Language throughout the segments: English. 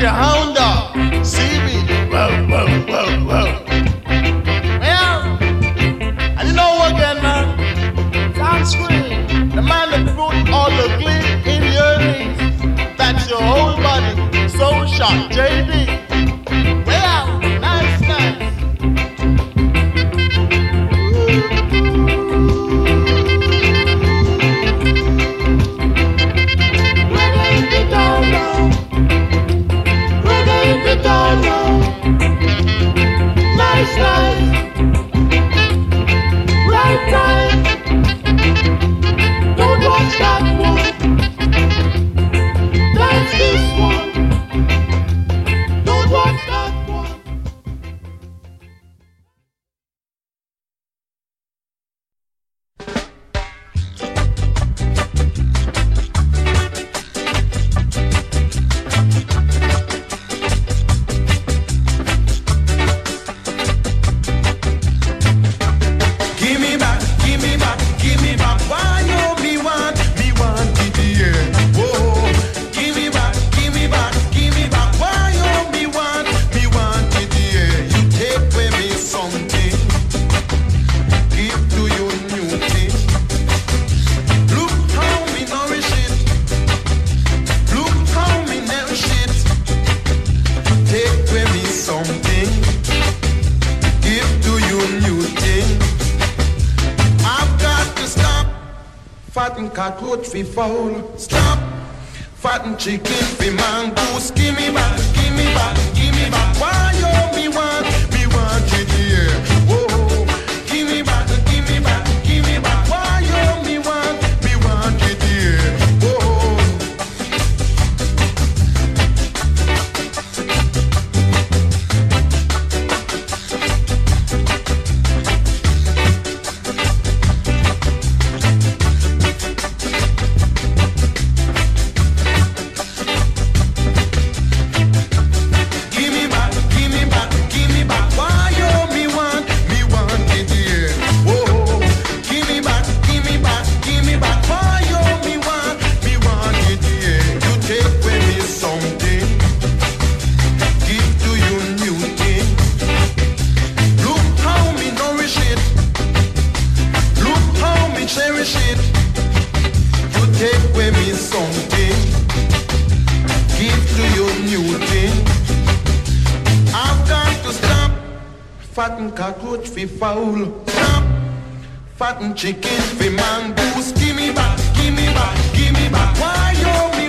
your hound dog. CB. Whoa, whoa, whoa, whoa. Well, man? The man that all the glee in your knees. That's your whole body. So sharp, JD. Stop, fighting, chicken. Raul. Fat chicken, the man, goose, give me back, give me back, give me back. Why you?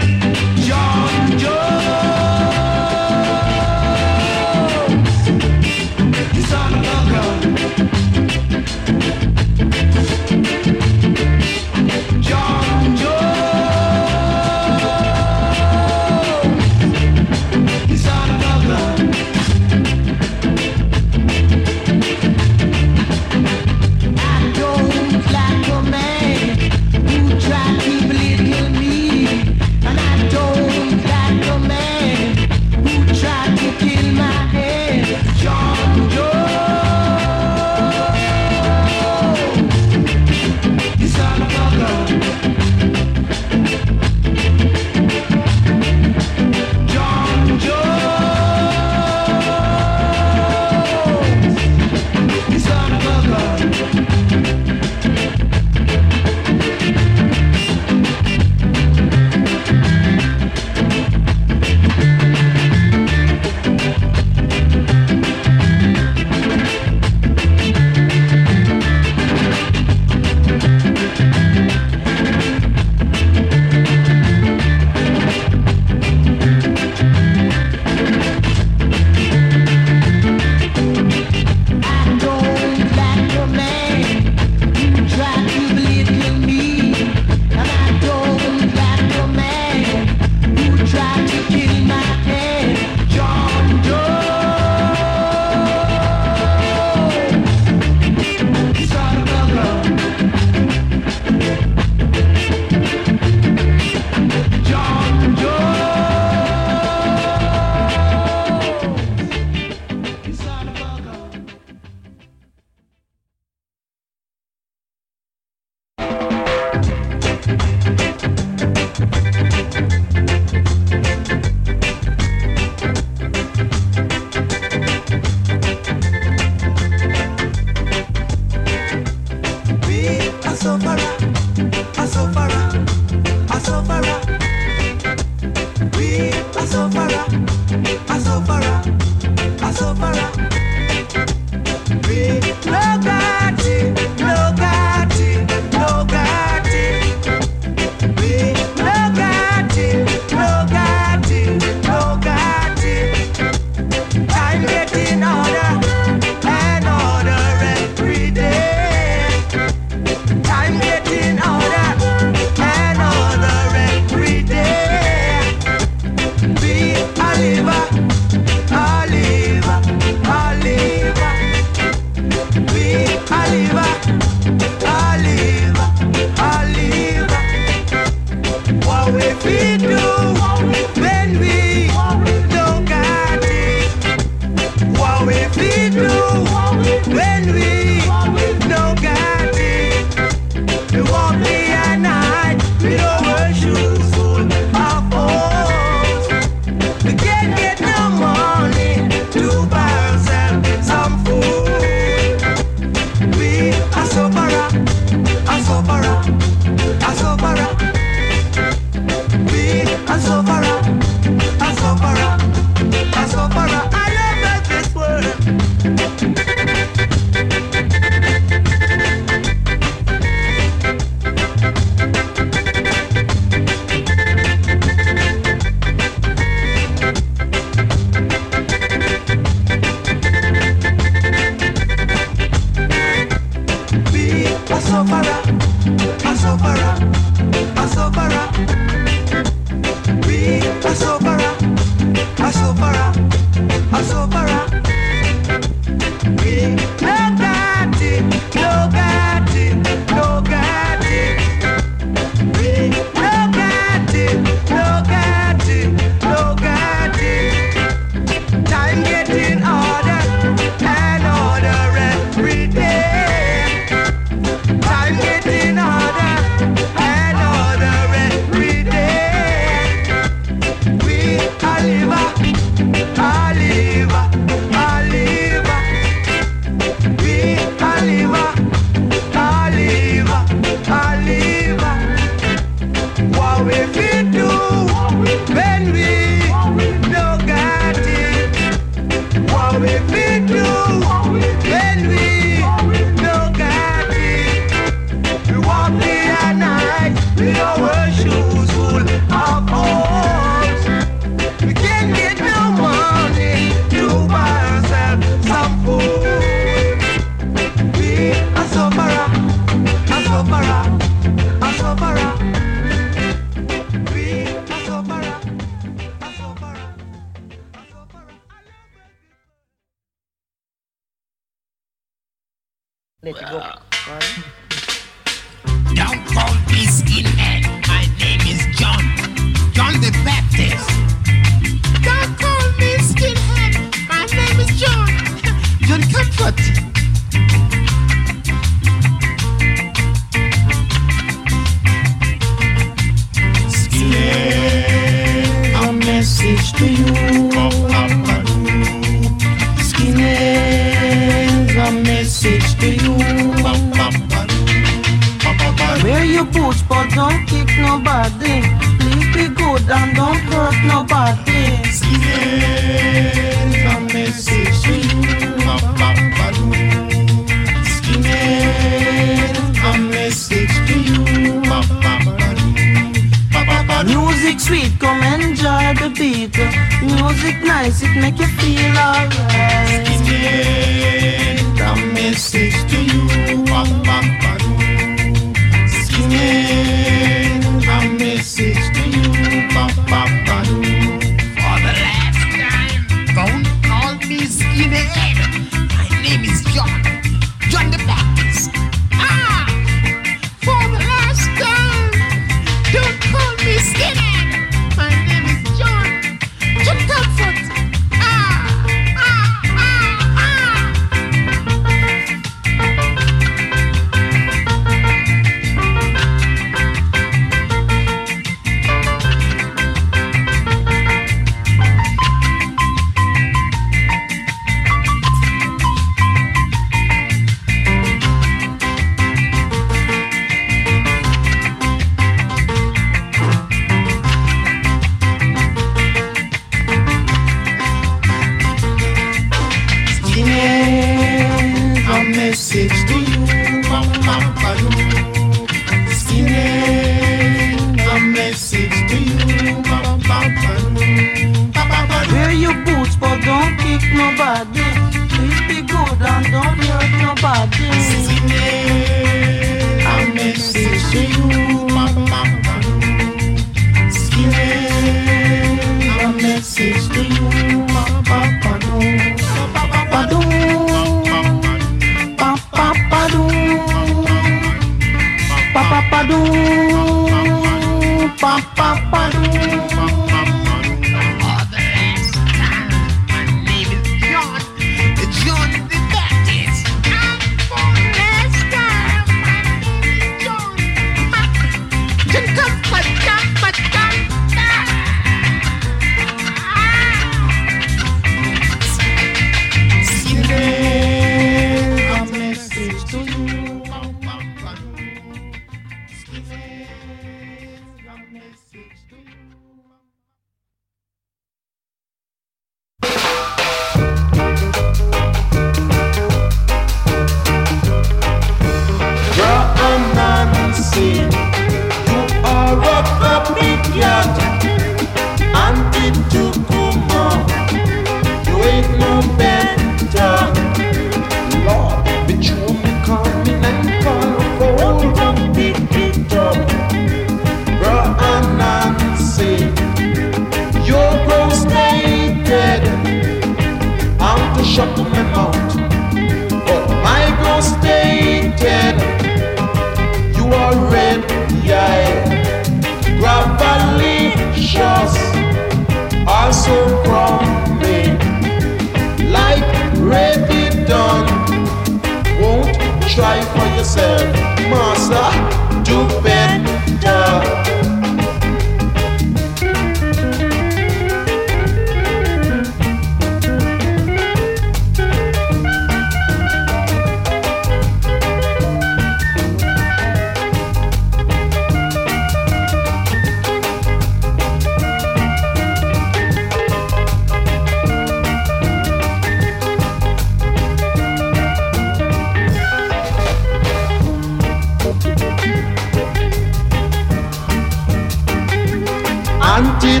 Auntie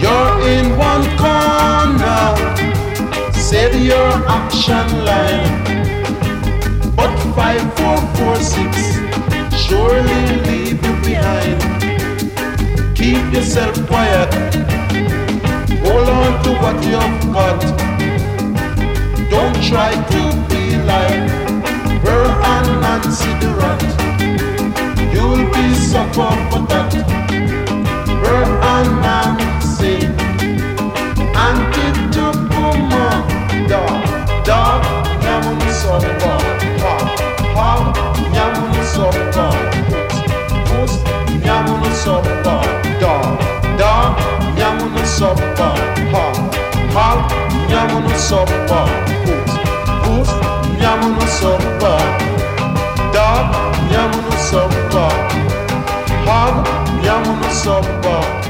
you're in one corner. Set your action line, but five four four six surely leave you behind. Keep yourself quiet. Hold on to what you've got. Don't try to be like her and Nancy Durant. You'll be suffer for that. soppa, ha, ha, andiamo non soppa, us, us, andiamo non soppa, da, andiamo non soppa, ha, andiamo non soppa.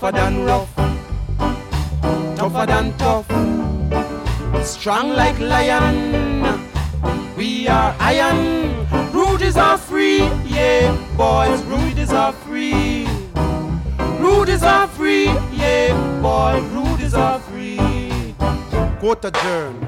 tougher than rough, tougher than tough, strong like lion. We are iron. Rudies are free, yeah, boys. Rudies are free. Rudies are free, yeah, boys. Rudies are free. Court adjourned.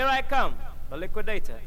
Here I come, the liquidator.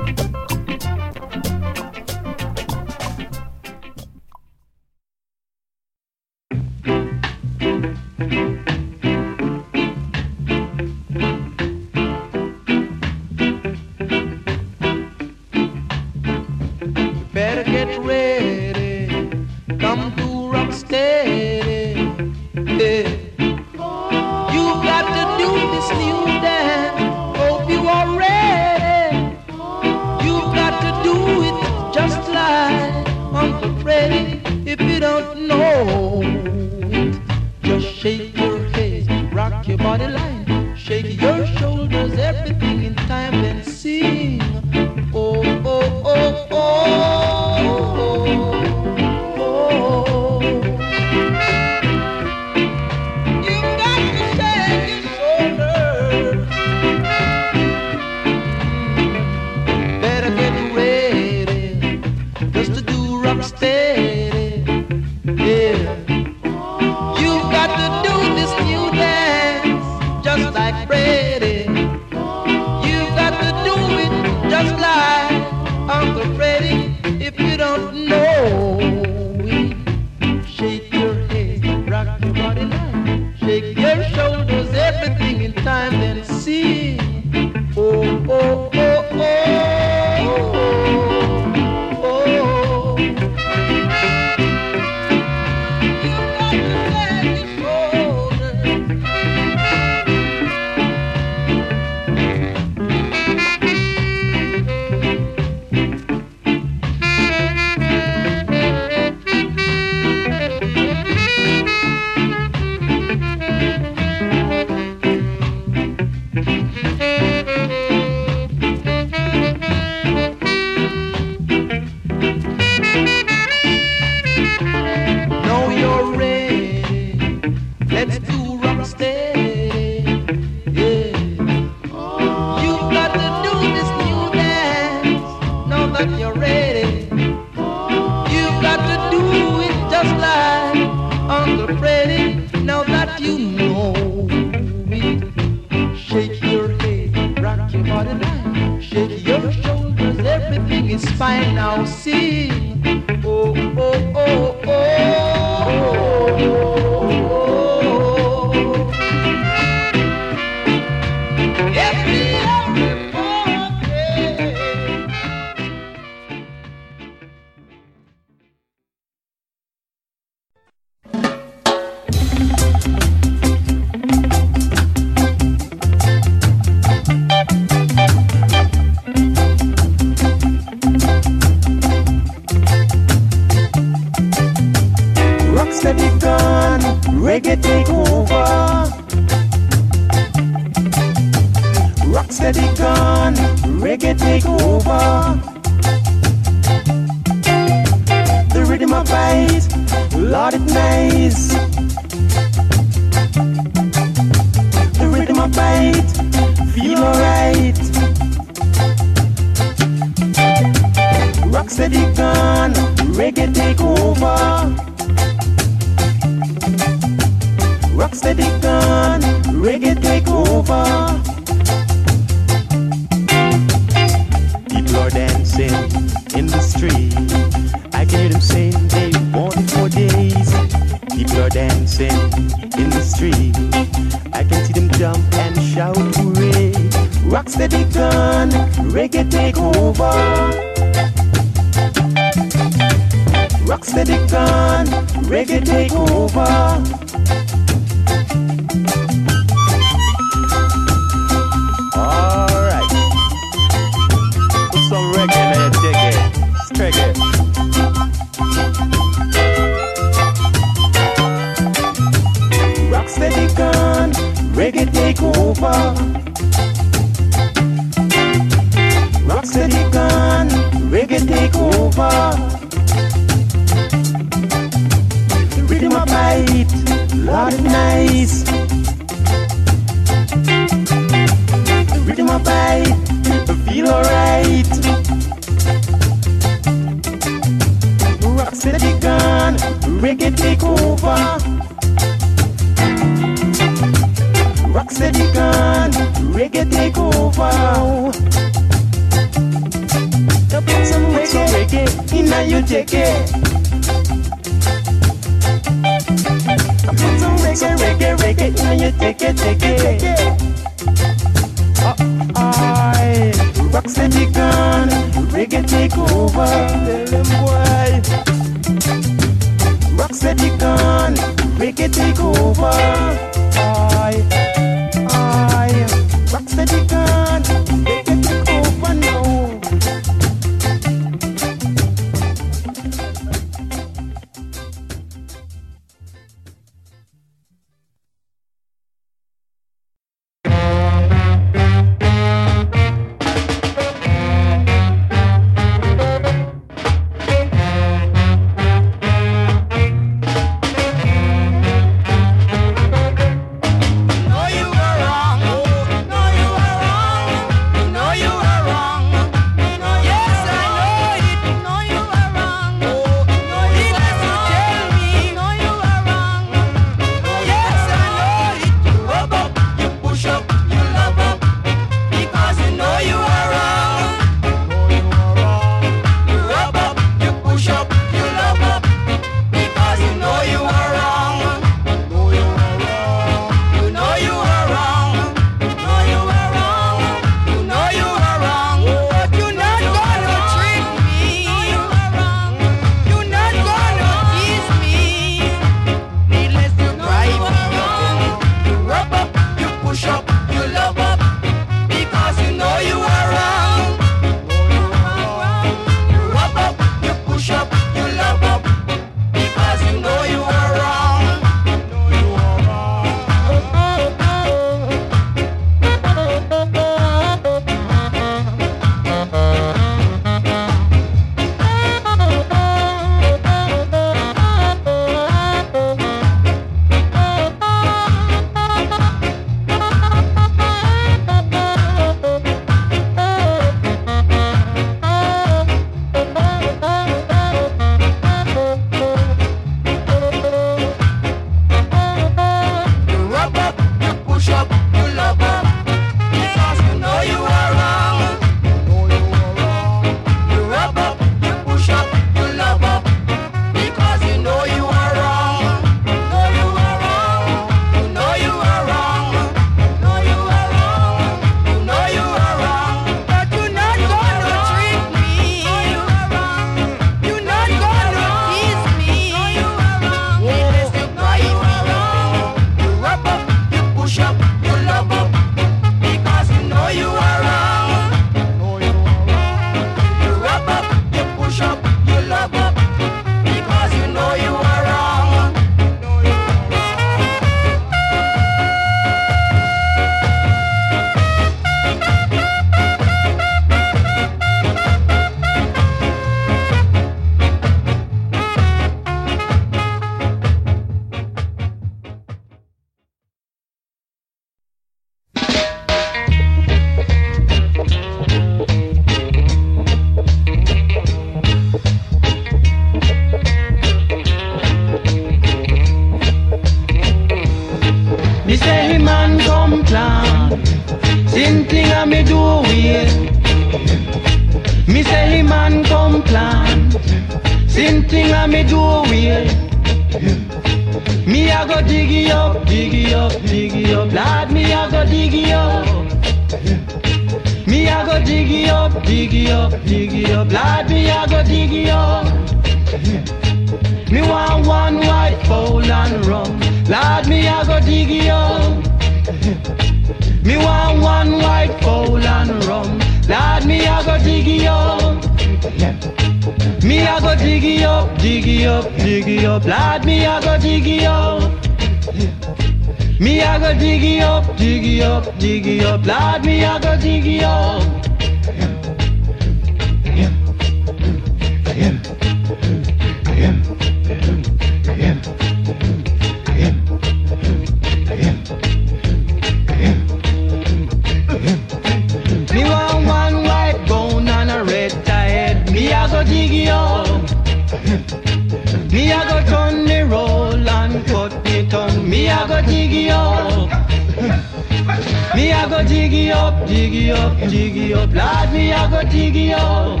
Diggy up.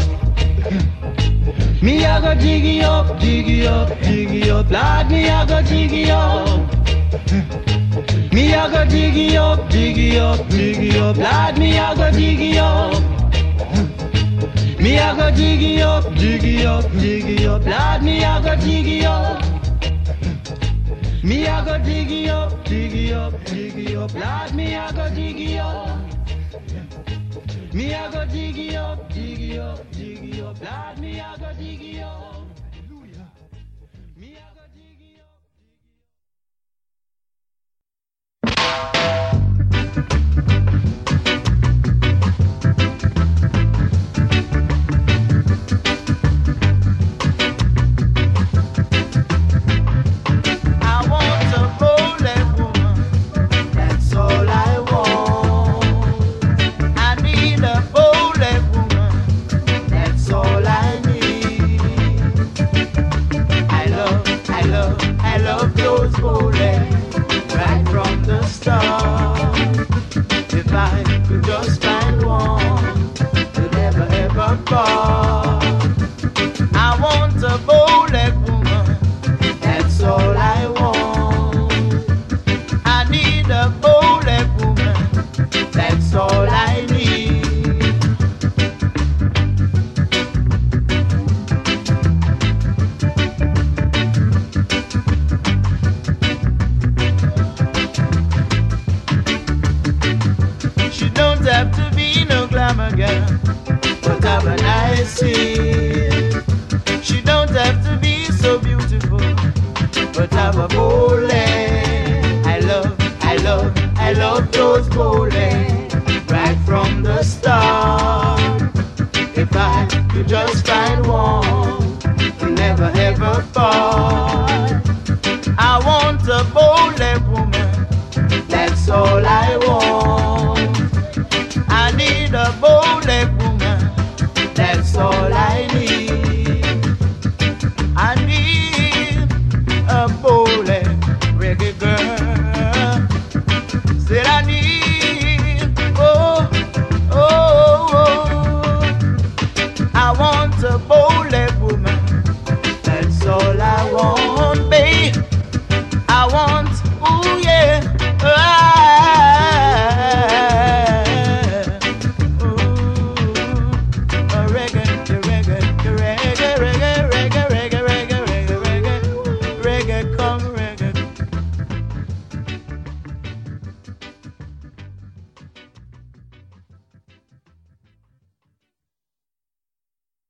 Me I go diggy up, diggy up, diggy up. lad. me I go diggy up. Me I go diggy up, diggy up, diggy up. lad. me I go diggy up. Me I go diggy up, diggy up, diggy up. lad. me I go diggy up. Me I go dig up, dig up, dig up. Lord, me I go dig up. Me, I go dig you up, dig you up, dig you up, lad, me, I If I could just find one to never ever fall.